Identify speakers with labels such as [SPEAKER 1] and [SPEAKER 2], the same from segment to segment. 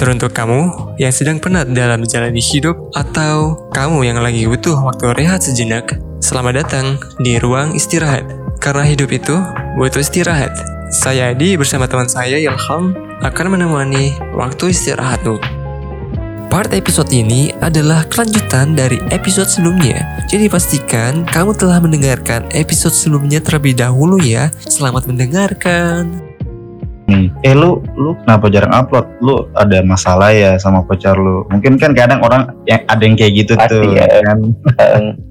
[SPEAKER 1] Teruntuk kamu yang sedang penat dalam menjalani hidup atau kamu yang lagi butuh waktu rehat sejenak, selamat datang di ruang istirahat. Karena hidup itu butuh istirahat. Saya Adi bersama teman saya Ilham akan menemani waktu istirahatmu. Part episode ini adalah kelanjutan dari episode sebelumnya. Jadi pastikan kamu telah mendengarkan episode sebelumnya terlebih dahulu ya. Selamat mendengarkan.
[SPEAKER 2] Nih eh lu lu kenapa jarang upload? Lu ada masalah ya sama pacar lu? Mungkin kan kadang orang yang ada yang kayak gitu
[SPEAKER 3] Pasti
[SPEAKER 2] tuh
[SPEAKER 3] ya.
[SPEAKER 2] kan?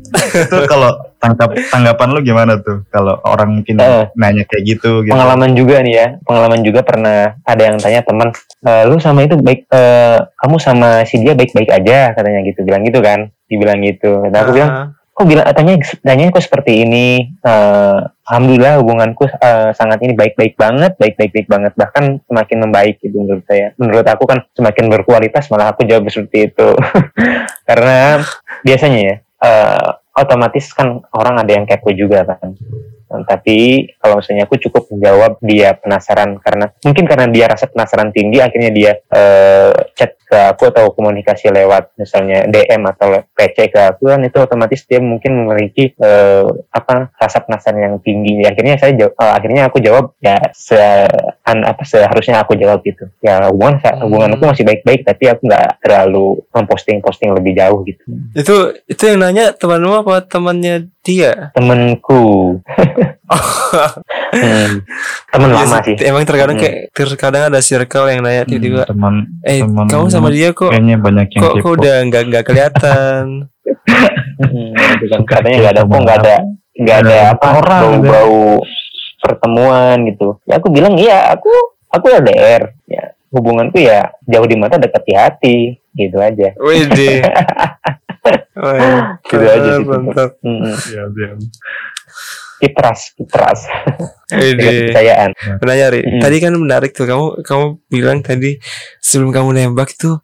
[SPEAKER 2] Itu kalau tangkap tanggapan lu gimana tuh? Kalau orang mungkin
[SPEAKER 3] Eh.
[SPEAKER 2] nanya kayak gitu gitu.
[SPEAKER 3] Pengalaman juga nih ya. Pengalaman juga pernah ada yang tanya teman "E, lu sama itu baik eh, kamu sama si dia baik-baik aja? Katanya gitu. Bilang gitu kan. Dibilang gitu. Dan aku bilang
[SPEAKER 1] Ah,
[SPEAKER 3] kok bilang tanya tanya kok seperti ini. Eh, alhamdulillah hubunganku eh, sangat ini baik-baik banget baik-baik baik banget. Bahkan semakin membaik gitu menurut saya. Menurut aku kan semakin berkualitas malah aku jawab seperti itu. Karena biasanya ya eh, otomatis kan orang ada yang kepo juga kan. Tapi kalau misalnya aku cukup menjawab dia penasaran karena mungkin karena dia rasa penasaran tinggi akhirnya dia eh, chat ke aku atau komunikasi lewat misalnya DM atau PC ke aku kan itu otomatis dia mungkin memiliki eh, apa rasa penasaran yang tinggi akhirnya saya jaw- eh, akhirnya aku jawab ya se an- apa seharusnya aku jawab gitu ya hubungan
[SPEAKER 1] Hmm.
[SPEAKER 3] hubungan aku masih baik-baik tapi aku nggak terlalu memposting-posting lebih jauh gitu
[SPEAKER 1] itu itu yang nanya temanmu apa temannya dia?
[SPEAKER 3] temenku Hmm, temen
[SPEAKER 1] Iya
[SPEAKER 3] lama
[SPEAKER 1] sih,
[SPEAKER 3] sih
[SPEAKER 1] Emang terkadang
[SPEAKER 3] Hmm.
[SPEAKER 1] kayak terkadang ada circle yang nanya
[SPEAKER 2] Hmm,
[SPEAKER 1] tiba-tiba,
[SPEAKER 2] teman
[SPEAKER 1] eh
[SPEAKER 2] teman
[SPEAKER 1] kamu sama dia kok
[SPEAKER 2] kayaknya banyak yang
[SPEAKER 1] kok, kok udah nggak nggak kelihatan.
[SPEAKER 3] Hmm, gitu kan. Katanya nggak ada kok nggak ada nggak ada apa
[SPEAKER 2] orang,
[SPEAKER 3] bau-bau pertemuan gitu ya aku bilang iya aku aku LDR ya hubunganku ya jauh di mata dekat di hati gitu aja.
[SPEAKER 1] Wah,
[SPEAKER 3] Gitu aja sih,
[SPEAKER 1] mantap.
[SPEAKER 3] Hmm,
[SPEAKER 2] Iya, iya.
[SPEAKER 3] Kitras kitras kepercayaan
[SPEAKER 1] Menanya Ri,
[SPEAKER 3] Mm.
[SPEAKER 1] tadi kan menarik tuh. Kamu kamu bilang tadi sebelum kamu nembak tuh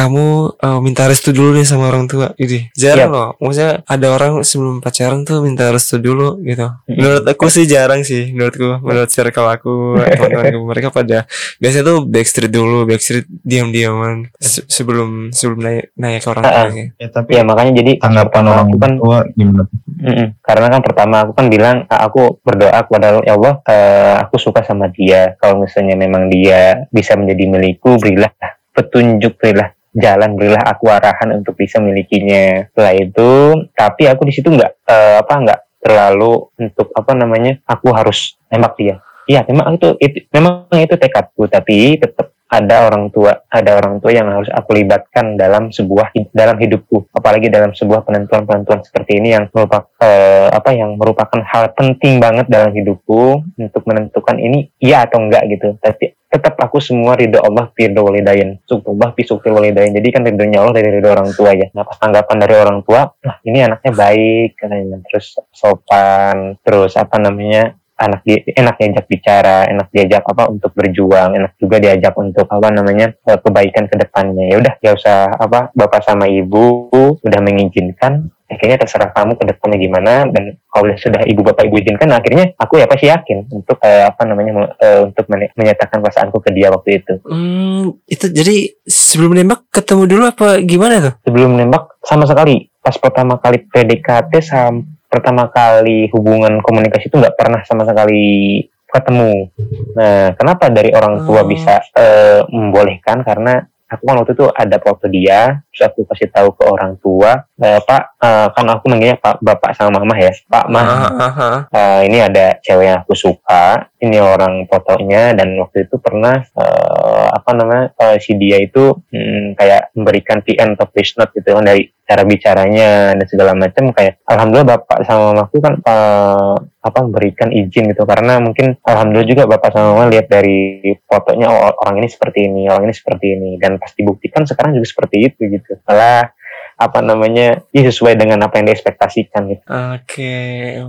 [SPEAKER 1] kamu eh, minta restu dulu nih sama orang tua gitu. Jarang
[SPEAKER 3] Iya.
[SPEAKER 1] loh. Maksudnya ada orang sebelum pacaran tuh minta restu dulu gitu.
[SPEAKER 3] Mm.
[SPEAKER 1] Menurut aku sih jarang sih menurutku. Menurut circle aku, teman-temanku mereka pada biasanya tuh backstreet dulu, backstreet diam-diaman se- sebelum sebelum nanya, nanya ke orang tuanya.
[SPEAKER 2] ya tapi
[SPEAKER 3] ya makanya jadi
[SPEAKER 2] tanggapan orang
[SPEAKER 3] aku kan
[SPEAKER 2] tua gimana
[SPEAKER 3] Mm-mm. Karena kan pertama aku kan bilang "Ah, aku berdoa kepada Allah, ya Allah eh, aku suka sama dia. Kalau misalnya memang dia bisa menjadi milikku, berilah petunjuk, berilah jalan, berilah aku arahan untuk bisa memilikinya. Setelah itu, tapi aku di situ nggak eh, apa nggak terlalu untuk apa namanya aku harus nembak dia. Iya, memang itu, itu memang itu tekadku, tapi tetap ada orang tua, ada orang tua yang harus aku libatkan dalam sebuah dalam hidupku, apalagi dalam sebuah penentuan-penentuan seperti ini yang merupakan eh, apa yang merupakan hal penting banget dalam hidupku untuk menentukan ini iya atau enggak gitu. Tapi tetap aku semua ridho Allah ridho walidain Allah pisukil walidain jadi kan ridhonya Allah dari ridho orang tua ya. Nah pas tanggapan dari orang tua nah ini anaknya baik katanya. Terus sopan terus apa namanya anak di, enak diajak bicara, enak diajak apa untuk berjuang, enak juga diajak untuk apa namanya kebaikan ke depannya. Ya udah, ya usah apa bapak sama ibu udah mengizinkan, eh, kayaknya terserah kamu ke depannya gimana dan kalau sudah ibu bapak ibu izinkan, akhirnya aku ya pasti yakin untuk eh, apa namanya eh, untuk men- menyatakan perasaanku ke dia waktu itu.
[SPEAKER 1] Hmm, itu jadi sebelum nembak ketemu dulu apa gimana tuh?
[SPEAKER 3] Sebelum nembak sama sekali, pas pertama kali PDKT sam pertama kali hubungan komunikasi itu nggak pernah sama sekali ketemu. Nah, kenapa dari orang tua
[SPEAKER 1] Oh.
[SPEAKER 3] bisa eh, membolehkan? Karena aku kan waktu itu ada foto dia, terus aku kasih tahu ke orang tua, eh, Pak, eh, kan aku manggilnya Pak, Bapak sama Mama ya, Pak, Mah,
[SPEAKER 1] Ah, ah, ah.
[SPEAKER 3] eh, ini ada cewek yang aku suka, ini orang fotonya dan waktu itu pernah eh, apa namanya eh, si dia itu hmm, kayak memberikan PN atau voice note gitu kan dari cara bicaranya dan segala macam kayak alhamdulillah bapak sama mamaku kan eh, apa memberikan izin gitu. Karena mungkin alhamdulillah juga bapak sama mama lihat dari fotonya oh, orang ini seperti ini orang ini seperti ini. Dan pas dibuktikan sekarang juga seperti itu gitu. Malah apa namanya ya sesuai dengan apa yang diekspektasikan gitu
[SPEAKER 1] Oke.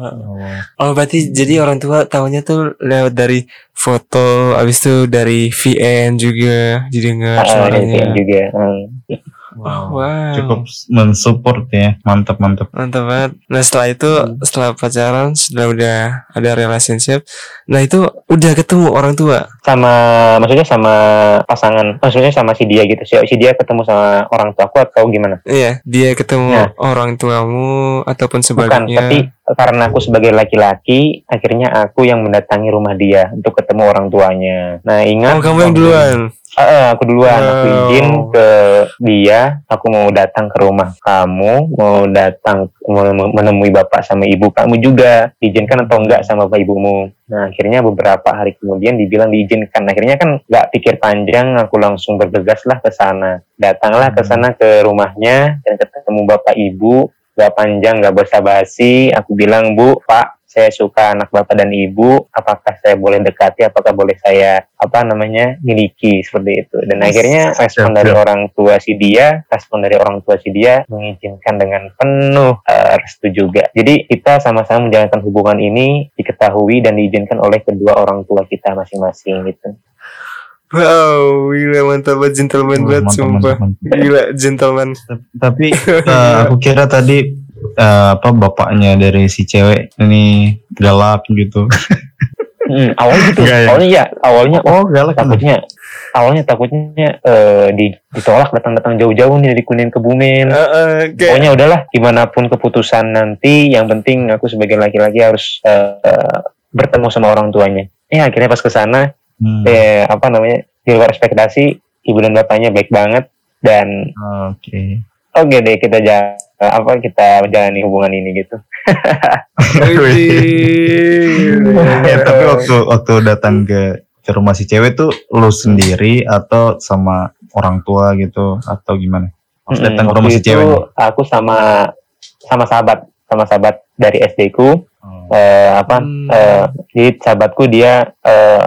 [SPEAKER 1] Oh berarti jadi orang tua tahunya tuh lewat dari foto, abis itu dari VN juga, jadi dengar
[SPEAKER 3] Ah,
[SPEAKER 1] suaranya.
[SPEAKER 3] dan juga hmm.
[SPEAKER 1] Oh, wow.
[SPEAKER 2] Cukup mensupport ya. Mantap mantap.
[SPEAKER 1] Mantap banget. Nah setelah itu,
[SPEAKER 3] Hmm.
[SPEAKER 1] setelah pacaran, sudah udah ada relationship. Nah itu udah ketemu orang tua.
[SPEAKER 3] sama maksudnya sama pasangan maksudnya sama si dia gitu si, si dia ketemu sama orang tua aku atau gimana
[SPEAKER 1] Iya, dia ketemu
[SPEAKER 3] Nah.
[SPEAKER 1] orang tuamu ataupun
[SPEAKER 3] bukan
[SPEAKER 1] sebaliknya.
[SPEAKER 3] tapi karena aku sebagai laki-laki akhirnya aku yang mendatangi rumah dia untuk ketemu orang tuanya nah ingat
[SPEAKER 1] Oh, kamu yang duluan.
[SPEAKER 3] Eh, aku duluan. Aku
[SPEAKER 1] Oh.
[SPEAKER 3] izin ke dia. Aku mau datang ke rumah kamu mau datang mau menemui bapak sama ibu kamu juga. Diizinkan atau enggak sama bapak ibumu? Nah akhirnya beberapa hari kemudian dibilang diizinkan. Akhirnya kan nggak pikir panjang aku langsung bergegas lah ke sana. Datanglah ke sana ke rumahnya dan ketemu bapak ibu. Nggak panjang nggak basa-basi. Aku bilang bu pak saya suka anak bapak dan ibu. Apakah saya boleh dekati? Apakah boleh saya apa namanya miliki? Seperti itu. Dan
[SPEAKER 2] Yes,
[SPEAKER 3] akhirnya respon dari orang tua si dia respon dari orang tua si dia mengizinkan dengan penuh eh, restu juga. Jadi kita sama-sama menjalankan hubungan ini diketahui dan diizinkan oleh kedua orang tua kita masing-masing gitu.
[SPEAKER 1] Wow, gila mantap banget gentleman
[SPEAKER 2] Oh,
[SPEAKER 1] banget
[SPEAKER 2] mantap,
[SPEAKER 1] sumpah.
[SPEAKER 2] mantap, mantap.
[SPEAKER 1] Gila gentleman.
[SPEAKER 2] Tapi eh, aku kira tadi eh, apa bapaknya dari si cewek ini galak gitu.
[SPEAKER 3] Hmm, awalnya gitu
[SPEAKER 2] ya?
[SPEAKER 3] awalnya ya awalnya
[SPEAKER 2] Oh galak kan?
[SPEAKER 3] takutnya awalnya takutnya eh, di- ditolak datang-datang jauh-jauh nih dari Kunin ke Bumen
[SPEAKER 1] Eh, eh, kayak
[SPEAKER 3] pokoknya udahlah gimana pun keputusan nanti yang penting aku sebagai laki-laki harus eh, eh, bertemu sama orang tuanya ya akhirnya pas ke sana
[SPEAKER 2] Hmm,
[SPEAKER 3] eh, apa namanya di luar ekspektasi ibu dan bapaknya baik banget dan
[SPEAKER 2] Oke.
[SPEAKER 3] oke deh kita ja- apa kita menjalani hubungan ini gitu
[SPEAKER 2] Ya, tapi waktu waktu datang ke ke rumah si cewek tuh lu sendiri atau sama orang tua gitu atau gimana? Pas datang ke rumah
[SPEAKER 3] waktu
[SPEAKER 2] si cewek.
[SPEAKER 3] itu aku sama sama sahabat sama sahabat dari SD ku
[SPEAKER 2] Oh.
[SPEAKER 3] eh, apa
[SPEAKER 1] Hmm.
[SPEAKER 3] eh, jadi sahabatku dia eh,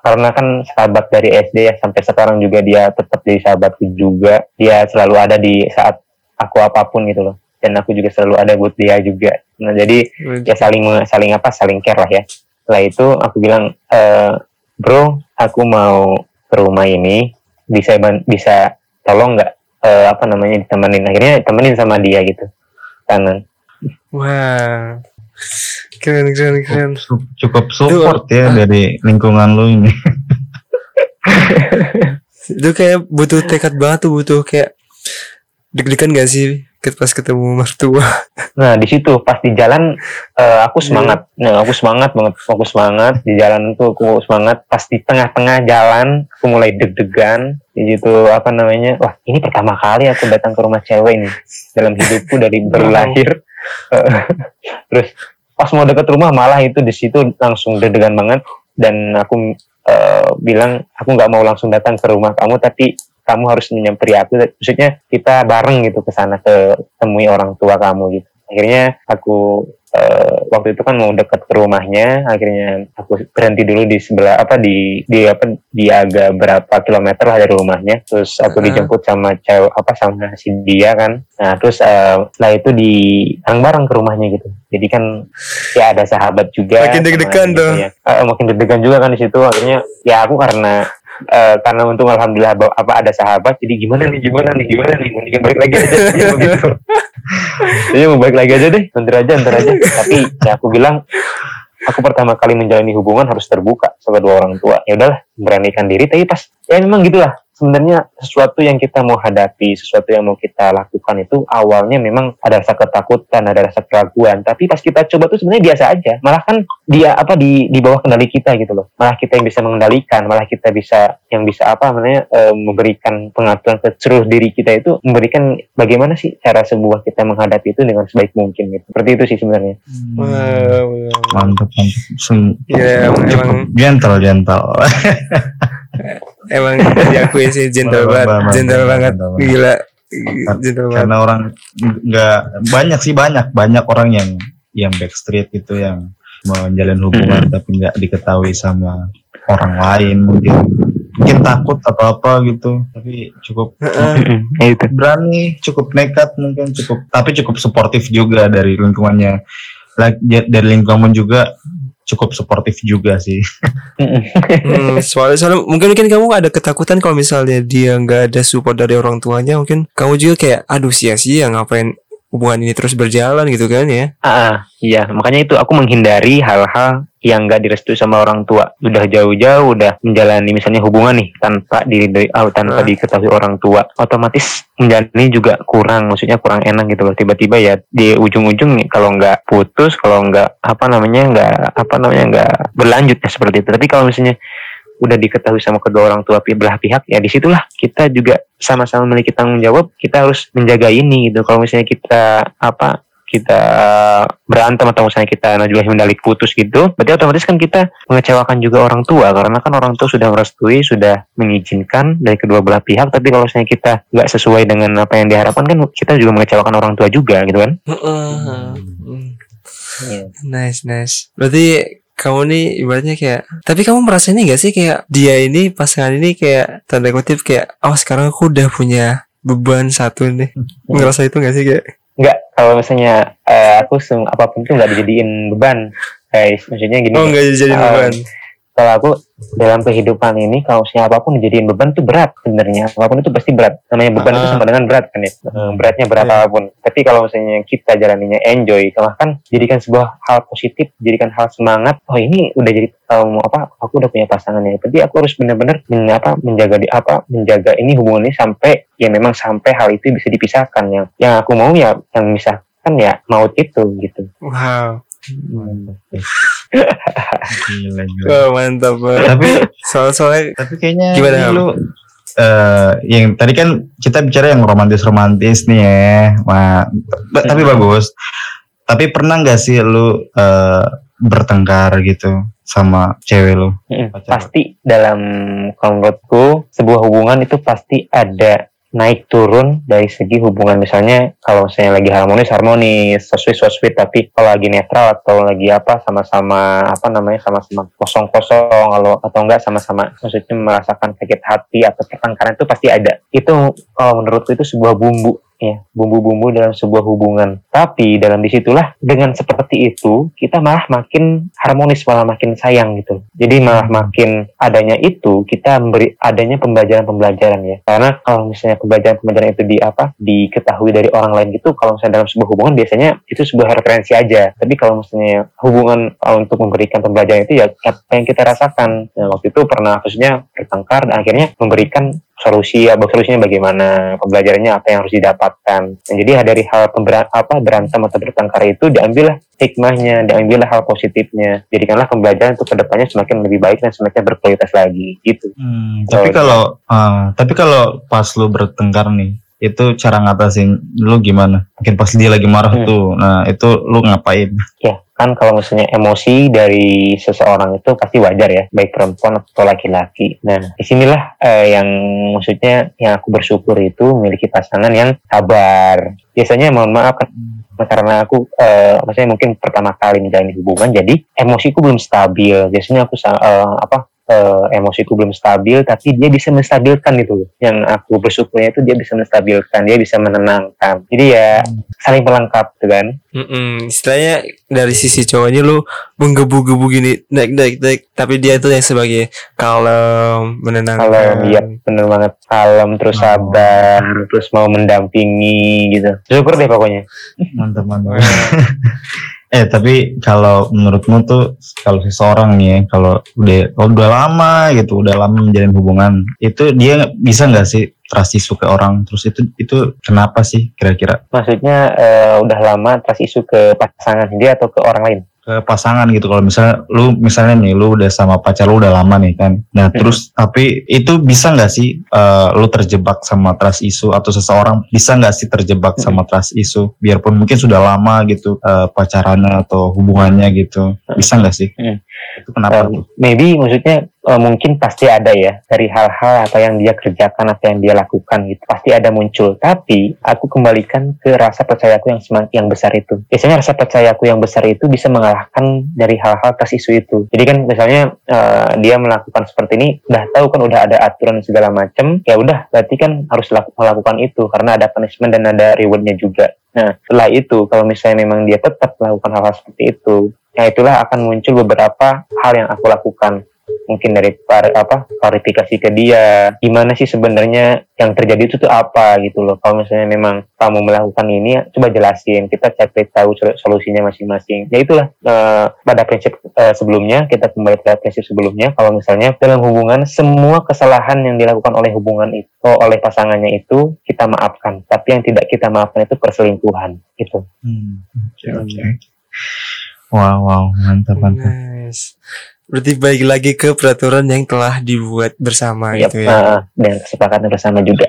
[SPEAKER 3] karena kan sahabat dari SD ya sampai sekarang juga dia tetap jadi sahabatku juga. Dia selalu ada di saat aku apa pun gitu loh. Dan aku juga selalu ada buat dia juga. Nah jadi ya saling saling apa saling care lah ya. Setelah itu aku bilang eh, bro aku mau ke rumah ini. Bisa bisa tolong nggak eh, apa namanya ditemenin? Akhirnya temenin sama dia gitu. Kanan
[SPEAKER 1] Wah. Keren keren keren.
[SPEAKER 2] Cukup support ya dari lingkungan lu ini.
[SPEAKER 1] Itu kayak butuh tekad banget tuh butuh kayak deg-degan gak sih ket- pas ketemu mertua?
[SPEAKER 3] Nah di situ pas di jalan eh, aku semangat, nah aku semangat banget, aku semangat di jalan tuh aku semangat. Pas di tengah-tengah jalan aku mulai deg-degan, di situ apa namanya, wah ini pertama kali aku datang ke rumah cewek ini dalam hidupku dari baru
[SPEAKER 1] Wow.
[SPEAKER 3] lahir. Eh, Terus pas mau deket rumah malah itu di situ langsung deg-degan banget. Dan aku eh, bilang aku nggak mau langsung datang ke rumah kamu tapi kamu harus menyamperi aku. Maksudnya kita bareng gitu ke sana ke temui orang tua kamu gitu akhirnya aku eh, waktu itu kan mau deket ke rumahnya akhirnya aku berhenti dulu di sebelah apa di di apa di agak berapa kilometer lah dari rumahnya terus aku
[SPEAKER 1] Ah.
[SPEAKER 3] dijemput sama cewek apa sama si dia kan nah terus eh, setelah itu di bareng bareng ke rumahnya gitu jadi kan ya ada sahabat juga
[SPEAKER 1] Makin deg-degan tuh.
[SPEAKER 3] gitu ya. Eh, makin deg-degan juga kan di situ akhirnya ya aku karena eh, karena untung alhamdulillah apa ada sahabat jadi gimana nih gimana nih gimana nih mendingan balik lagi aja Jadi begitu jadi mau balik lagi aja deh bentar aja bentar aja. Tapi ya aku bilang aku pertama kali menjalani hubungan harus terbuka sama dua orang tua. Ya udahlah beranikan diri tapi pas ya memang gitulah sebenarnya sesuatu yang kita mau hadapi sesuatu yang mau kita lakukan itu awalnya memang ada rasa ketakutan ada rasa keraguan tapi pas kita coba tuh sebenarnya biasa aja malah kan dia apa di di bawah kendali kita gitu loh malah kita yang bisa mengendalikan malah kita bisa yang bisa apa namanya eh, memberikan pengaturan ke seluruh diri kita itu memberikan bagaimana sih cara sebuah kita menghadapi itu dengan sebaik mungkin gitu seperti itu sih sebenarnya
[SPEAKER 1] Wow.
[SPEAKER 2] Mantap mantap.
[SPEAKER 1] Iya, emang,
[SPEAKER 2] cukup
[SPEAKER 1] emang,
[SPEAKER 2] gentle gentle.
[SPEAKER 1] emang diakui sih
[SPEAKER 2] Mantap,
[SPEAKER 1] banget,
[SPEAKER 2] mantap,
[SPEAKER 1] banget, gila, gentle banget.
[SPEAKER 2] Karena orang nggak banyak sih banyak. Banyak orang yang yang backstreet gitu yang menjalin hubungan tapi nggak diketahui sama orang lain. Mungkin mungkin takut atau apa gitu. Tapi cukup
[SPEAKER 3] itu.
[SPEAKER 2] berani cukup nekat mungkin cukup tapi cukup suportif juga dari lingkungannya. Dari lingkungan juga cukup suportif juga sih.
[SPEAKER 1] Hmm, soalnya, soalnya mungkin mungkin kamu ada ketakutan kalau misalnya dia nggak ada support dari orang tuanya, mungkin kamu juga kayak aduh sia-sia ngapain hubungan ini terus berjalan gitu kan ya?
[SPEAKER 3] Ah, iya, makanya itu aku menghindari hal-hal yang gak direstui sama orang tua. Udah jauh-jauh, udah menjalani misalnya hubungan nih tanpa di, di- ah, tanpa
[SPEAKER 1] Ah.
[SPEAKER 3] diketahui orang tua, otomatis menjalani juga kurang, maksudnya kurang enak gitu loh. Tiba-tiba ya di ujung-ujung nih, kalau nggak putus, kalau nggak apa namanya nggak apa namanya nggak berlanjut ya seperti itu. Tapi kalau misalnya udah diketahui sama kedua orang tua belah pihak ya di situlah kita juga sama-sama memiliki tanggung jawab. Kita harus menjaga ini gitu. Kalau misalnya kita apa kita berantem atau misalnya kita najwa mendalik putus gitu berarti otomatis kan kita mengecewakan juga orang tua. Karena kan orang tua sudah merestui sudah mengizinkan dari kedua belah pihak. Tapi kalau misalnya kita nggak sesuai dengan apa yang diharapkan kan kita juga mengecewakan orang tua juga gitu kan.
[SPEAKER 1] Hmm. Nice, nice. Berarti kamu nih ibaratnya kayak tapi kamu merasa ini gak sih kayak dia ini pasangan ini kayak tanda kutip kayak oh sekarang aku udah punya beban satu nih. Ngerasa itu gak sih kayak?
[SPEAKER 3] Nggak kalau misalnya eh, aku apa pun itu nggak dijadiin beban. Guys maksudnya gini
[SPEAKER 1] oh nggak jadi
[SPEAKER 3] Ah,
[SPEAKER 1] beban
[SPEAKER 3] kalau aku dalam kehidupan ini kalau misalnya apa pun dijadiin beban itu berat sebenarnya. Apa pun itu pasti berat. Namanya beban itu
[SPEAKER 1] Ah.
[SPEAKER 3] sama dengan berat kan ya. Eh, beratnya berat
[SPEAKER 1] Iya.
[SPEAKER 3] apa pun. Tapi kalau misalnya kita jalaninya enjoy bahkan jadikan sebuah hal positif jadikan hal semangat. Oh ini udah jadi um, apa? Aku udah punya pasangan ya. Tapi aku harus benar-benar men- apa menjaga di apa menjaga ini hubungan ini sampai ya memang sampai hal itu bisa dipisahkan yang yang aku mau ya yang misahkan ya maut itu gitu.
[SPEAKER 1] Wow
[SPEAKER 2] Gila, gila.
[SPEAKER 1] Wah, mantap banget.
[SPEAKER 2] Tapi
[SPEAKER 1] soal soalnya
[SPEAKER 2] tapi kayaknya
[SPEAKER 1] Gimana,
[SPEAKER 2] lu eh yang tadi kan kita bicara yang romantis-romantis nih ya. Wah, ba- tapi bagus. Tapi pernah nggak sih lu eh, bertengkar gitu sama cewek lu?
[SPEAKER 3] Mm,
[SPEAKER 2] Pacaran.
[SPEAKER 3] pasti dalam kalau menurutku sebuah hubungan itu pasti ada naik turun dari segi hubungan. Misalnya kalau misalnya lagi harmonis harmonis. So sweet tapi kalau lagi netral atau lagi apa sama-sama apa namanya sama-sama kosong kosong kalau atau enggak sama-sama maksudnya merasakan sakit hati atau pertengkaran itu pasti ada. Itu kalau menurutku itu sebuah bumbu ya bumbu-bumbu dalam sebuah hubungan. Tapi dalam di situlah dengan seperti itu kita malah makin harmonis malah makin sayang gitu. Jadi malah makin adanya itu kita memberi adanya pembelajaran-pembelajaran ya. Karena kalau misalnya pembelajaran-pembelajaran itu di apa diketahui dari orang lain gitu kalau misalnya dalam sebuah hubungan biasanya itu sebuah referensi aja. Tapi kalau misalnya hubungan uh, untuk memberikan pembelajaran itu ya apa yang kita rasakan? Nah, waktu itu pernah maksudnya bertengkar dan akhirnya memberikan solusi ya solusinya bagaimana pembelajarannya apa yang harus didapatkan Dan jadi dari hal pembera- apa berantem atau bertengkar itu diambillah hikmahnya diambillah hal positifnya jadikanlah pembelajaran untuk ke depannya semakin lebih baik dan semakin berkualitas lagi gitu
[SPEAKER 2] Hmm, tapi
[SPEAKER 3] Oh,
[SPEAKER 2] kalau eh, tapi kalau pas lu bertengkar nih, itu cara ngatasin lu gimana? Mungkin pas dia lagi marah
[SPEAKER 3] Hmm.
[SPEAKER 2] tuh. Nah, itu lu ngapain?
[SPEAKER 3] ya kan kalau misalnya emosi dari seseorang itu pasti wajar ya baik perempuan atau laki-laki. Nah di sinilah eh, yang maksudnya yang aku bersyukur itu memiliki pasangan yang sabar. Biasanya mohon maaf kan karena aku eh, maksudnya mungkin pertama kali menjalani hubungan jadi emosiku belum stabil. Biasanya aku sa- eh, apa eh, emosiku belum stabil tapi dia bisa menstabilkan itu loh. yang aku bersyukurnya itu dia bisa menstabilkan dia bisa menenangkan. Jadi ya saling melengkap gitu kan.
[SPEAKER 1] Mm-mm, istilahnya dari sisi cowoknya lu menggebu-gebu gini naik naik naik. Tapi dia itu yang sebagai kalem menenangkan.
[SPEAKER 3] Kalem, iya bener banget. Kalem terus
[SPEAKER 2] Oh.
[SPEAKER 3] sabar terus mau mendampingi gitu. Syukur deh pokoknya.
[SPEAKER 2] Mantap, mantap. eh, tapi kalau menurutmu tuh kalau seseorang nih ya, kalau udah kalau udah lama gitu, udah lama menjalin hubungan, itu dia bisa nggak sih trust issue ke orang? Terus itu itu kenapa sih kira-kira?
[SPEAKER 3] maksudnya eh, udah lama trust isu ke pasangan dia atau ke orang lain
[SPEAKER 2] ke pasangan gitu kalau misalnya lu misalnya nih lu udah sama pacar lu udah lama nih kan nah
[SPEAKER 3] Mhm.
[SPEAKER 2] terus tapi itu bisa nggak sih eh, lu terjebak sama trust issue atau seseorang bisa nggak sih terjebak
[SPEAKER 3] Mhm.
[SPEAKER 2] sama trust issue biarpun mungkin sudah lama gitu eh, pacarannya atau hubungannya gitu bisa nggak sih
[SPEAKER 3] Mhm.
[SPEAKER 2] Itu kenapa? Tuh
[SPEAKER 3] maybe maksudnya eh, mungkin pasti ada ya dari hal-hal apa yang dia kerjakan apa yang dia lakukan gitu pasti ada muncul. Tapi aku kembalikan ke rasa percayaku yang yang besar itu. Biasanya rasa percayaku yang besar itu bisa mengalahkan dari hal-hal trust isu itu. Jadi kan misalnya eh, dia melakukan seperti ini udah tahu kan udah ada aturan segala macam ya udah berarti kan harus laku- melakukan itu karena ada punishment dan ada rewardnya juga. Nah, setelah itu kalau misalnya memang dia tetap melakukan hal-hal seperti itu, Nah itulah akan muncul beberapa hal yang aku lakukan. Mungkin dari apa klarifikasi ke dia. Gimana sih sebenarnya yang terjadi itu tuh apa gitu loh. Kalau misalnya memang kamu melakukan ini coba jelasin. Kita cari tahu solusinya masing-masing. Ya itulah uh, pada prinsip uh, sebelumnya kita kembali pada prinsip sebelumnya. Kalau misalnya dalam hubungan semua kesalahan yang dilakukan oleh hubungan itu oleh pasangannya itu kita maafkan. Tapi yang tidak kita maafkan itu perselingkuhan. Gitu.
[SPEAKER 2] Hmm. okay, okay. Wow wow mantap mantap
[SPEAKER 1] nice. Berarti balik lagi ke peraturan yang telah dibuat bersama
[SPEAKER 3] yep,
[SPEAKER 1] gitu ya.
[SPEAKER 3] Uh, dan kesepakatan bersama juga.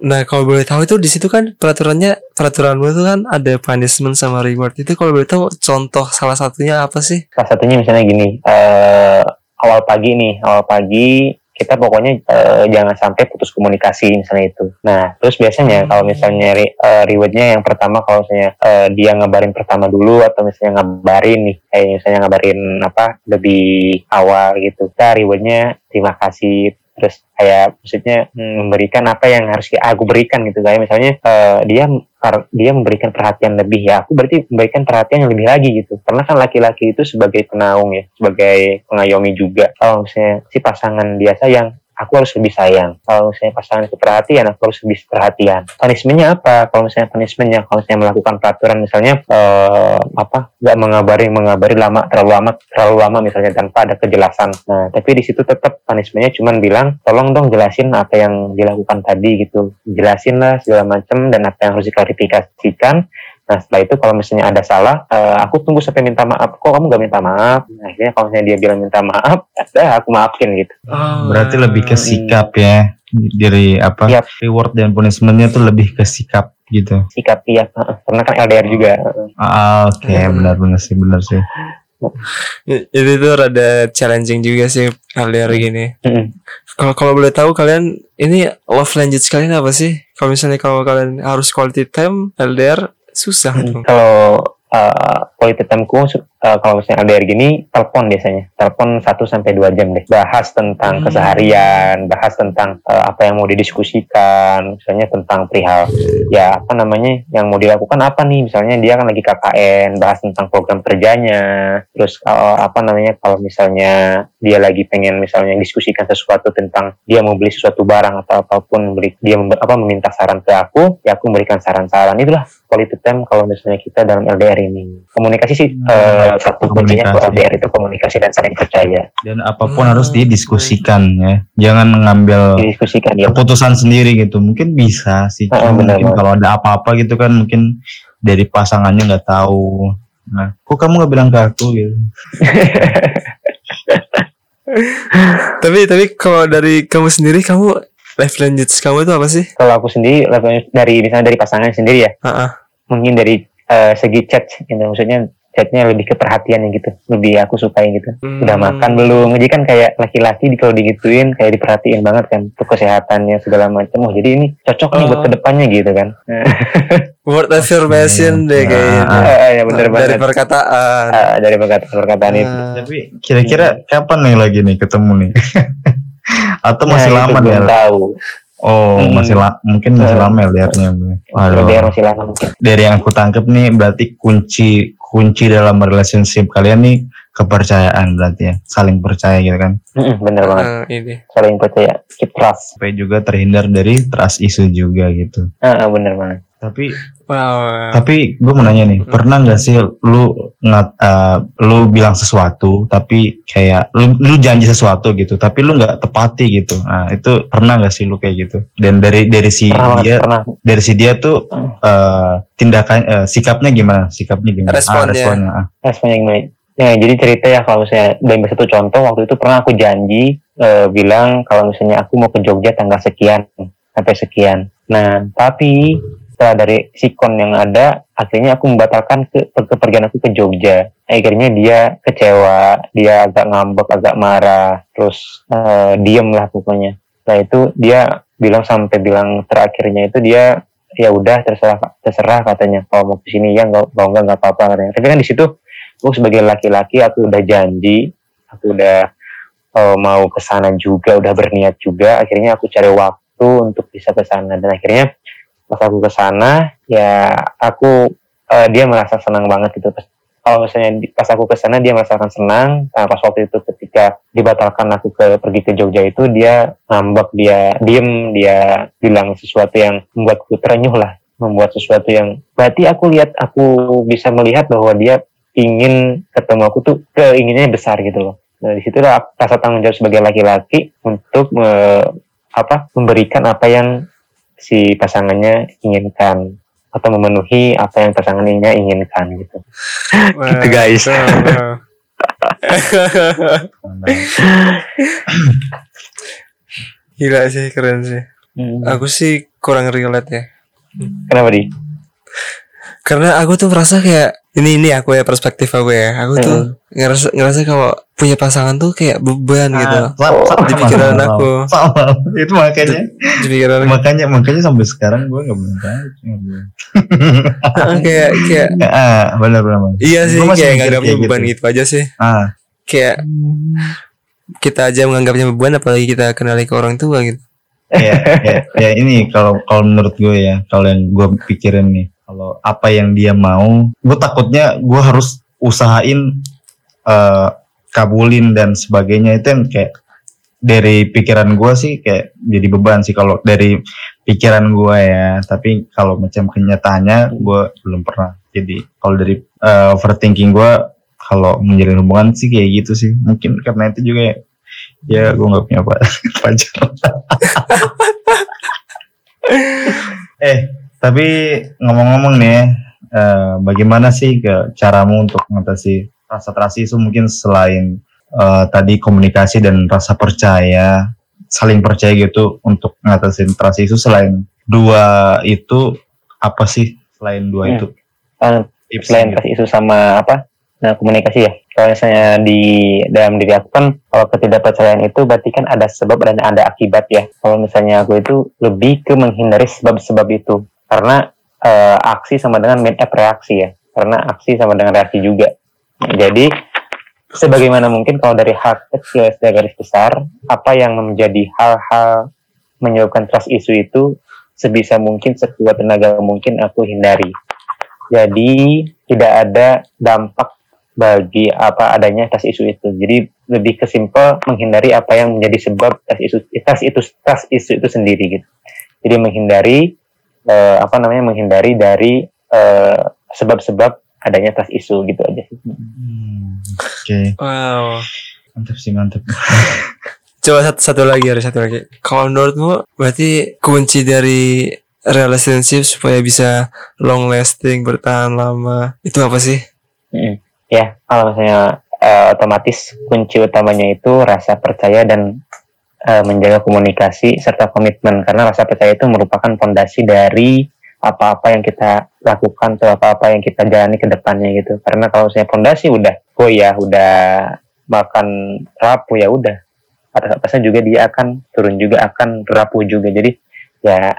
[SPEAKER 1] Nah, kalau boleh tahu itu di situ kan peraturannya peraturanmu itu kan ada punishment sama reward. Itu kalau boleh tahu contoh salah satunya apa sih?
[SPEAKER 3] Salah satunya misalnya gini, uh, awal pagi nih, awal pagi kita pokoknya uh, jangan sampai putus komunikasi misalnya itu. Nah, terus biasanya hmm. kalau misalnya re, uh, rewardnya yang pertama kalau misalnya uh, dia ngabarin pertama dulu atau misalnya ngabarin nih, kayak misalnya ngabarin apa lebih awal gitu, kita rewardnya terima kasih terus kayak maksudnya hmm, memberikan apa yang harus aku berikan gitu. Kayak misalnya uh, dia dia memberikan perhatian lebih ya. Aku berarti memberikan perhatian yang lebih lagi gitu. Karena kan laki-laki itu sebagai penaung ya sebagai pengayomi juga. Kalau misalnya si pasangan biasa yang aku harus lebih sayang. Kalau misalnya pasangan itu perhatian, aku harus lebih perhatian. Punishmentnya apa? Kalau misalnya punishmentnya, kalau misalnya melakukan peraturan misalnya uh, apa, nggak mengabari mengabari lama terlalu lama terlalu lama misalnya tanpa ada kejelasan. Nah, tapi di situ tetap punishmentnya cuma bilang, tolong dong jelasin apa yang dilakukan tadi gitu, jelasin lah segala macam dan apa yang harus diklarifikasikan Nah setelah itu kalau misalnya ada salah, uh, aku tunggu sampai minta maaf. Kok kamu gak minta maaf? Nah, akhirnya kalau misalnya dia bilang minta maaf, ya aku maafin gitu.
[SPEAKER 2] Oh, Berarti lebih ke sikap ya dari apa yep. reward dan punishmentnya tuh lebih ke sikap gitu.
[SPEAKER 3] Sikap iya, karena kan LDR juga.
[SPEAKER 2] Ah, Oke, okay. benar-benar sih, benar sih.
[SPEAKER 1] Jadi itu rada challenging juga sih LDR gini. Kalau kalau boleh tahu kalian ini love language kalian apa sih? Kalau misalnya kalau kalian harus quality time LDR susah
[SPEAKER 3] hmm, kalau uh, quality timeku uh, kalau misalnya LDR gini telepon biasanya. Telepon 1 sampai dua jam deh. Bahas tentang hmm. keseharian bahas tentang uh, apa yang mau didiskusikan misalnya tentang perihal ya apa namanya yang mau dilakukan apa nih? Misalnya dia kan lagi KKN bahas tentang program kerjanya. Terus uh, apa namanya kalau misalnya dia lagi pengen misalnya diskusikan sesuatu tentang dia mau beli sesuatu barang atau apa pun beri, dia apa meminta saran ke aku ya aku memberikan saran-saran. Itulah quality time kalau misalnya kita dalam LDR ini. Komunikasi sih hmm. uh, uh, satu kuncinya LDR itu komunikasi dan saling percaya.
[SPEAKER 2] Dan apa pun hmm. harus didiskusikan ya. Jangan mengambil
[SPEAKER 3] didiskusikan, ya.
[SPEAKER 2] keputusan sendiri gitu. Mungkin bisa sih. Uh, benar, mungkin kalau ada apa-apa gitu kan mungkin dari pasangannya nggak tahu. Nah, kok kamu nggak bilang ke aku gitu?
[SPEAKER 1] tapi tapi kalau dari kamu sendiri kamu life language kamu itu apa sih?
[SPEAKER 3] Kalau aku sendiri dari misalnya dari pasangan sendiri ya. Uh -uh. Mungkin dari uh, segi chat gitu maksudnya chatnya lebih ke perhatian gitu lebih aku sukai gitu. Hmm. udah makan belum? Jadi kan kayak laki-laki di kalau digituin kayak diperhatiin banget kan untuk kesehatannya segala macam. Oh jadi ini cocok nih buat oh. ke depannya gitu kan.
[SPEAKER 1] Word affirmation deh kayaknya.
[SPEAKER 3] Ah, ah, ya bener
[SPEAKER 1] dari banget. perkataan.
[SPEAKER 3] Ah, dari perkataan perkataan
[SPEAKER 2] ah.
[SPEAKER 3] itu
[SPEAKER 2] tapi kira-kira kapan nih lagi nih ketemu nih? Atau masih nah, lama nih? tahu Oh, hmm. masih la mungkin masih uh, lama ya liarnya.
[SPEAKER 3] Waduh. masih lama mungkin.
[SPEAKER 2] Dari yang aku tangkap nih berarti kunci kunci dalam relationship kalian nih kepercayaan berarti ya saling percaya gitu kan
[SPEAKER 3] mm bener banget uh, ini. saling percaya keep trust
[SPEAKER 2] supaya juga terhindar dari trust issue juga gitu
[SPEAKER 3] uh, bener banget
[SPEAKER 2] tapi wow. tapi gue mau nanya nih pernah nggak sih lu ngat uh, lu bilang sesuatu tapi kayak lu lu janji sesuatu gitu tapi lu nggak tepati gitu nah itu pernah nggak sih lu kayak gitu dan dari dari si pernah, dia pernah. dari si dia tuh uh, tindakan uh, sikapnya gimana sikapnya gimana
[SPEAKER 1] responnya ah, responnya,
[SPEAKER 3] ah. responnya gimana Ya, jadi cerita ya kalau misalnya dari satu contoh waktu itu pernah aku janji uh, bilang kalau misalnya aku mau ke Jogja tanggal sekian sampai sekian. Nah, tapi setelah dari sikon yang ada, akhirnya aku membatalkan ke kepergian aku ke Jogja. Akhirnya dia kecewa, dia agak ngambek, agak marah, terus uh, diem lah pokoknya. Setelah itu dia bilang sampai bilang terakhirnya itu dia ya udah terserah terserah katanya kalau mau ke sini ya nggak kalau nggak nggak apa-apa katanya. Tapi kan di situ aku sebagai laki-laki aku udah janji aku udah uh, mau ke sana juga udah berniat juga akhirnya aku cari waktu untuk bisa ke sana dan akhirnya pas aku ke sana ya aku uh, dia merasa senang banget gitu. Kalau misalnya pas aku ke sana dia merasakan senang. Nah pas waktu itu ketika dibatalkan aku ke pergi ke Jogja itu dia ngambek dia diem dia bilang sesuatu yang membuatku terenyuh lah. Membuat sesuatu yang berarti aku lihat aku bisa melihat bahwa dia ingin ketemu aku tuh keinginannya besar gitu loh. Nah di situlah rasa tanggung jawab sebagai laki-laki untuk me- apa memberikan apa yang si pasangannya inginkan atau memenuhi apa yang pasangannya inginkan gitu Gitu, guys.
[SPEAKER 1] Wow. Gila sih, keren sih. Aku sih kurang relate ya.
[SPEAKER 3] Kenapa di?
[SPEAKER 1] Karena aku tuh merasa kayak ini ini aku ya perspektif aku ya. Aku tuh ngerasa ngerasa kalau punya pasangan tuh kayak beban gitu.
[SPEAKER 2] Ah, sama- sama-
[SPEAKER 1] Di pikiran
[SPEAKER 2] sama-
[SPEAKER 1] aku.
[SPEAKER 2] sama. itu makanya
[SPEAKER 1] Di pikiran aku
[SPEAKER 2] makanya makanya sampai sekarang gue nggak tahu Belum.
[SPEAKER 1] kayak kayak
[SPEAKER 2] ah benar benar
[SPEAKER 1] iya sih
[SPEAKER 2] Gua
[SPEAKER 1] kayak nganggapnya
[SPEAKER 2] kayak
[SPEAKER 1] beban
[SPEAKER 2] gitu.
[SPEAKER 1] gitu aja sih.
[SPEAKER 2] ah
[SPEAKER 1] Kayak kita aja menganggapnya beban apalagi kita kenali ke orang tua gitu.
[SPEAKER 2] ya, ya, ya ini kalau kalau menurut gue ya kalau yang gue pikirin nih kalau apa yang dia mau gue takutnya gue harus usahain eh, kabulin dan sebagainya itu yang kayak dari pikiran gue sih kayak jadi beban sih kalau dari pikiran gue ya. Tapi kalau macam kenyataannya gue belum pernah. Jadi kalau dari eh, overthinking gue kalau menjalin hubungan sih kayak gitu sih. Mungkin karena itu juga ya, ya gue nggak punya pa- pacar. Eh tapi ngomong-ngomong nih eh, bagaimana sih ke caramu untuk mengatasi rasa trust itu mungkin selain eh, tadi komunikasi dan rasa percaya saling percaya gitu untuk ngatasin trust itu selain dua itu apa sih selain dua
[SPEAKER 3] Hmm.
[SPEAKER 2] itu?
[SPEAKER 3] Eh,
[SPEAKER 2] tips
[SPEAKER 3] selain
[SPEAKER 2] gitu.
[SPEAKER 3] kasih isu sama apa? Nah komunikasi ya. Kalau misalnya di dalam diri aku kan kalau ketidakpercayaan itu berarti kan ada sebab dan ada akibat ya. Kalau misalnya aku itu lebih ke menghindari sebab-sebab itu. Karena eh, aksi sama dengan main up reaksi ya. Karena aksi sama dengan reaksi juga jadi sebagaimana mungkin kalau dari hal kecil dari garis besar apa yang menjadi hal-hal menyebabkan trust isu itu sebisa mungkin sekuat tenaga mungkin aku hindari jadi tidak ada dampak bagi apa adanya tas isu itu. Jadi lebih ke simple menghindari apa yang menjadi sebab tas isu tas itu tas isu itu sendiri gitu. Jadi menghindari eh, apa namanya menghindari dari eh, sebab-sebab adanya tas isu gitu aja
[SPEAKER 2] oke
[SPEAKER 1] Wow.
[SPEAKER 2] mantap sih mantap
[SPEAKER 1] Coba satu, satu lagi ada satu lagi. Kalau menurutmu berarti kunci dari relationship supaya bisa long lasting bertahan lama itu apa sih?
[SPEAKER 3] Mm-mm. Ya, kalau misalnya eh, otomatis kunci utamanya itu rasa percaya dan eh, menjaga komunikasi serta komitmen karena rasa percaya itu merupakan fondasi dari apa-apa yang kita lakukan atau apa-apa yang kita jalani ke depannya gitu. Karena kalau misalnya fondasi udah goyah, udah makan rapuh ya udah atas atasnya juga dia akan turun juga akan rapuh juga. Jadi ya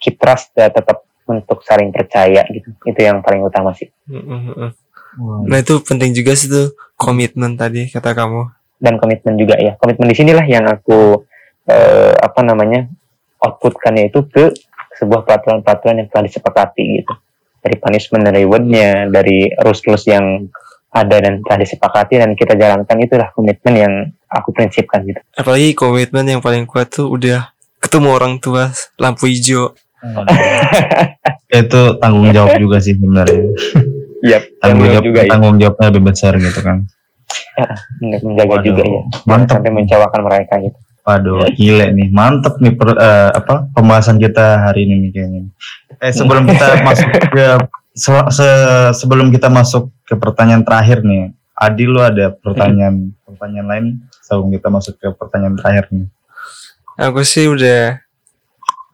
[SPEAKER 3] keep trust ya tetap untuk saling percaya gitu. Itu yang paling utama sih.
[SPEAKER 2] Wow.
[SPEAKER 1] Nah itu penting juga sih tuh komitmen tadi kata kamu.
[SPEAKER 3] dan komitmen juga ya komitmen di sinilah yang aku eh, apa namanya outputkannya itu ke sebuah peraturan-peraturan yang telah disepakati gitu dari punishment dan rewardnya dari rules-rules yang ada dan telah disepakati dan kita jalankan itulah komitmen yang aku prinsipkan gitu.
[SPEAKER 1] Apalagi komitmen yang paling kuat tuh udah ketemu orang tua lampu hijau.
[SPEAKER 2] itu tanggung jawab juga sih sebenarnya.
[SPEAKER 3] Iya
[SPEAKER 2] tanggung jawab
[SPEAKER 3] juga ya
[SPEAKER 2] tanggung jawabnya lebih besar gitu kan.
[SPEAKER 3] Menjaga
[SPEAKER 2] Waduh,
[SPEAKER 3] juga ya
[SPEAKER 2] mantap
[SPEAKER 3] sampai mencawakan mereka gitu.
[SPEAKER 2] Waduh gile nih. Mantep nih per- eh, apa pembahasan kita hari ini nih kayaknya. Eh sebelum kita masuk ke se- se- sebelum kita masuk ke pertanyaan terakhir nih Adi lu ada pertanyaan pertanyaan lain sebelum kita masuk ke pertanyaan terakhir nih
[SPEAKER 1] Aku sih udah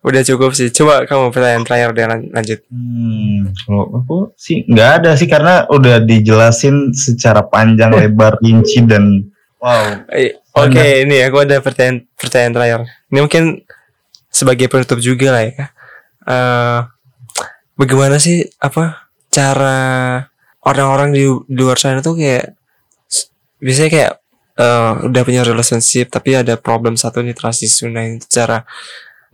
[SPEAKER 1] udah cukup sih. Coba kamu pertanyaan terakhir lan- lanjut.
[SPEAKER 2] Hmm, kalau aku sih nggak ada sih karena udah dijelasin secara panjang lebar rinci dan wow
[SPEAKER 1] Eh, Oke, ini aku ada pertanyaan pertanyaan terakhir. Ini mungkin sebagai penutup juga lah ya. Eh, bagaimana sih apa cara orang-orang di di luar sana tuh kayak biasanya kayak eh, udah punya relationship tapi ada problem satu nih trust issue. Nah, itu cara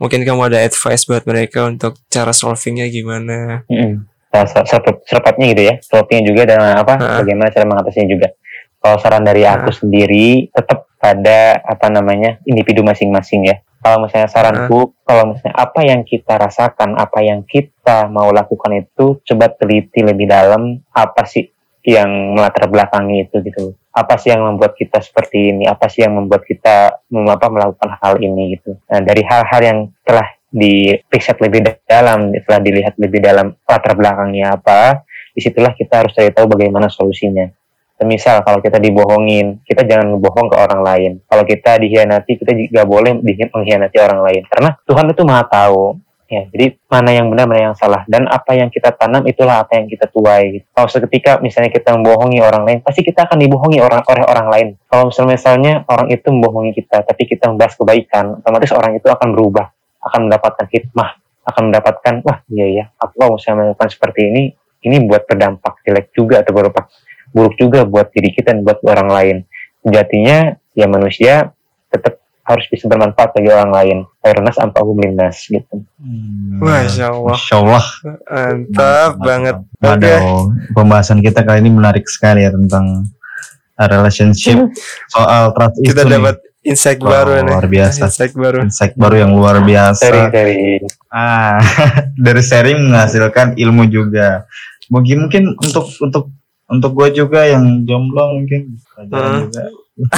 [SPEAKER 1] mungkin kamu ada advice buat mereka untuk cara solvingnya gimana?
[SPEAKER 3] Mm-mm. uh, serp- serpatnya gitu ya serpatnya juga dan apa bagaimana cara mengatasinya juga kalau saran dari aku sendiri tetap pada apa namanya individu masing-masing ya kalau misalnya saranku kalau misalnya apa yang kita rasakan apa yang kita mau lakukan itu coba teliti lebih dalam apa sih yang melatar belakangi itu gitu. Apa sih yang membuat kita seperti ini? Apa sih yang membuat kita apa, melakukan hal ini gitu? Nah dari hal-hal yang telah di riset lebih dalam setelah dilihat lebih dalam latar belakangnya apa di situlah kita harus cari tahu bagaimana solusinya misal kalau kita dibohongin kita jangan ngebohong ke orang lain. Kalau kita dihianati kita juga boleh mengkhianati orang lain. Karena Tuhan itu maha tahu. Ya jadi mana yang benar mana yang salah. Dan apa yang kita tanam itulah apa yang kita tuai. Kalau seketika misalnya kita membohongi orang lain pasti kita akan dibohongi orang oleh orang lain. Kalau misalnya misalnya orang itu membohongi kita tapi kita membahas kebaikan otomatis orang itu akan berubah. Akan mendapatkan hikmah. Akan mendapatkan wah iya ya aku kalau misalnya melakukan seperti ini. Ini buat berdampak jelek juga atau berdampak buruk juga buat diri kita dan buat orang lain sejatinya ya manusia tetap harus bisa bermanfaat bagi orang lain awareness ampahum linnas gitu
[SPEAKER 2] Hmm.
[SPEAKER 1] Masya Allah.
[SPEAKER 2] Masya Allah.
[SPEAKER 1] Mantap banget. Oke.
[SPEAKER 2] Waduh, pembahasan kita kali ini menarik sekali ya tentang uh, relationship soal trust
[SPEAKER 1] Kita
[SPEAKER 2] itu nih.
[SPEAKER 1] dapat insight
[SPEAKER 2] Wah,
[SPEAKER 1] baru nih.
[SPEAKER 2] luar biasa.
[SPEAKER 1] Insight baru.
[SPEAKER 2] insight baru yang luar biasa.
[SPEAKER 3] sering-sering
[SPEAKER 2] Ah, dari sharing menghasilkan ilmu juga. Mungkin mungkin untuk untuk untuk gue juga yang jomblo mungkin
[SPEAKER 1] Hmm.
[SPEAKER 2] pelajaran juga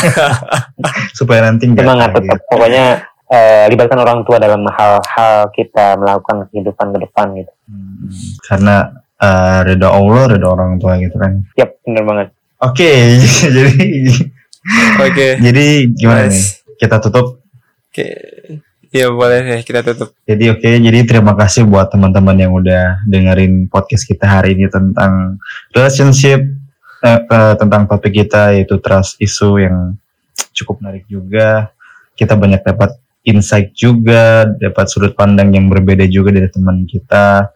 [SPEAKER 2] supaya nanti nggak
[SPEAKER 3] semangat
[SPEAKER 2] kaget.
[SPEAKER 3] tetap pokoknya eh, libatkan orang tua dalam hal-hal kita melakukan kehidupan ke depan gitu
[SPEAKER 2] Hmm, karena eh, ridho Allah ridho orang tua gitu kan.
[SPEAKER 3] yap bener banget
[SPEAKER 2] Oke, jadi
[SPEAKER 1] Oke.
[SPEAKER 2] jadi gimana nih?
[SPEAKER 1] Nice.
[SPEAKER 2] Kita tutup.
[SPEAKER 1] Oke. Ya boleh ya kita tutup.
[SPEAKER 2] Jadi oke, jadi terima kasih buat teman-teman yang udah dengerin podcast kita hari ini tentang relationship eh, eh, tentang topik kita yaitu trust issue yang cukup menarik juga. Kita banyak dapat insight juga, dapat sudut pandang yang berbeda juga dari teman kita,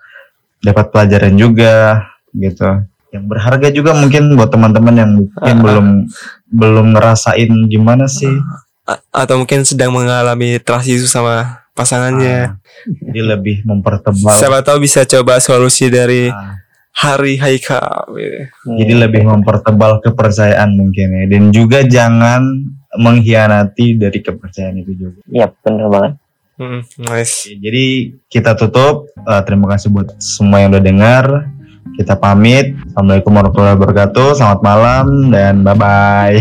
[SPEAKER 2] dapat pelajaran juga gitu. Yang berharga juga mungkin buat teman-teman yang mungkin
[SPEAKER 1] Ah.
[SPEAKER 2] belum belum ngerasain gimana sih
[SPEAKER 1] A- atau mungkin sedang mengalami trust issue sama pasangannya.
[SPEAKER 2] Ah, jadi lebih mempertebal.
[SPEAKER 1] Siapa tahu bisa coba solusi dari
[SPEAKER 2] Ah,
[SPEAKER 1] Hari Haikal.
[SPEAKER 2] jadi lebih mempertebal kepercayaan mungkin ya. Dan juga jangan mengkhianati dari kepercayaan itu juga.
[SPEAKER 3] Yap bener banget.
[SPEAKER 1] Hmm, nice.
[SPEAKER 2] Jadi kita tutup. Eh, terima kasih buat semua yang udah dengar kita pamit assalamualaikum warahmatullahi wabarakatuh selamat malam dan bye bye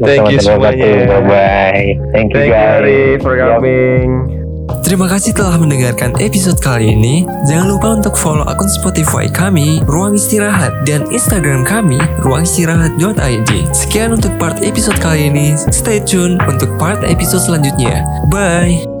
[SPEAKER 1] Thank you semuanya.
[SPEAKER 3] bye bye thank you guys
[SPEAKER 1] for coming. Terima kasih telah mendengarkan episode kali ini. Jangan lupa untuk follow akun Spotify kami, Ruang Istirahat, dan Instagram kami, ruangistirahat.id. Sekian untuk part episode kali ini. Stay tune untuk part episode selanjutnya. Bye!